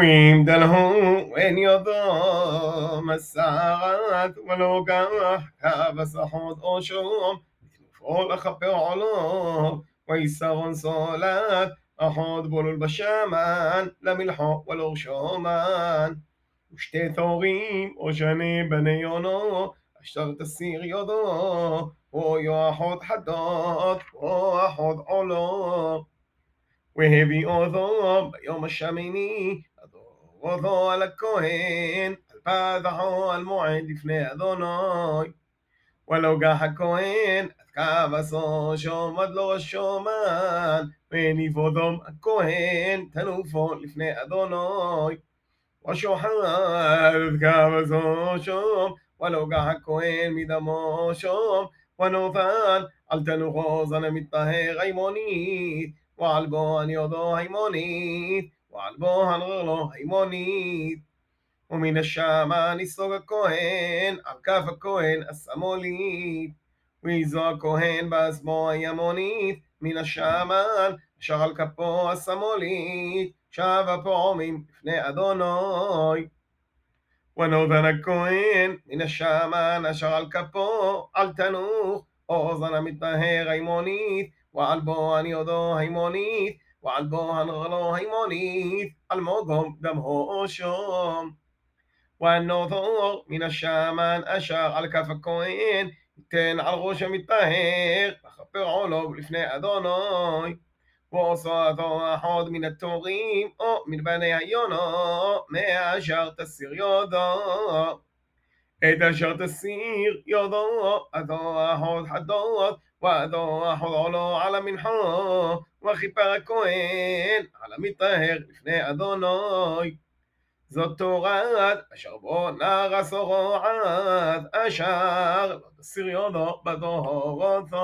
וימדלהו אין ידו מסעת ולוגח כבסחות או שום תנופו לכפר עולו ויסרון סולת אחוד בולול בשמן למלחו ולא שומן ושתי תורים או שני בני יונו אשר תסיר ידו או יאחוד חדות או אחוד עולו והביא אותו ביום השמיני אותו על הכהן על פתחו על מועד לפני אדוני ולוגח הכהן עד קו עשו שום עד לא שומן וניב אודום הכהן תנופו לפני אדוני ושוחד עד קו עשו שום ולוגח הכהן מדמו שום ונותן על תנוחו זן המטהר עימונית ועל בו על ידו הימונית, ועל בו הנרלו הימונית. ומן השמה נסוג הכהן, על כף הכהן השמאלית. ויזו הכהן באזמו הימונית, מן השמן, אשר על כפו השמאלית, שב הפעמים לפני אדוני. ונותן הכהן מן השמן אשר על כפו, על תנוך, אוזן המטהר הימונית, ועל בו אני יודו הימונית, ועל בו הנרלו הימונית, על מוגום גם הו שום. ונותור מן השמן אשר על כף הכהן, ייתן על ראש המטהר, וכפר עולו לפני אדוני. ועושתו אחד מן התורים, או מן בני היונו, מאשר תסיר יודו. את אשר תסיר יודו, אדו אחות חדות, ואדו אחור לו על המנחו, וכיפר הכהן על המטהר לפני אדוני. זאת תורת אשר בו נרס אורועד, אשר לא תסיר יודו בדורותו.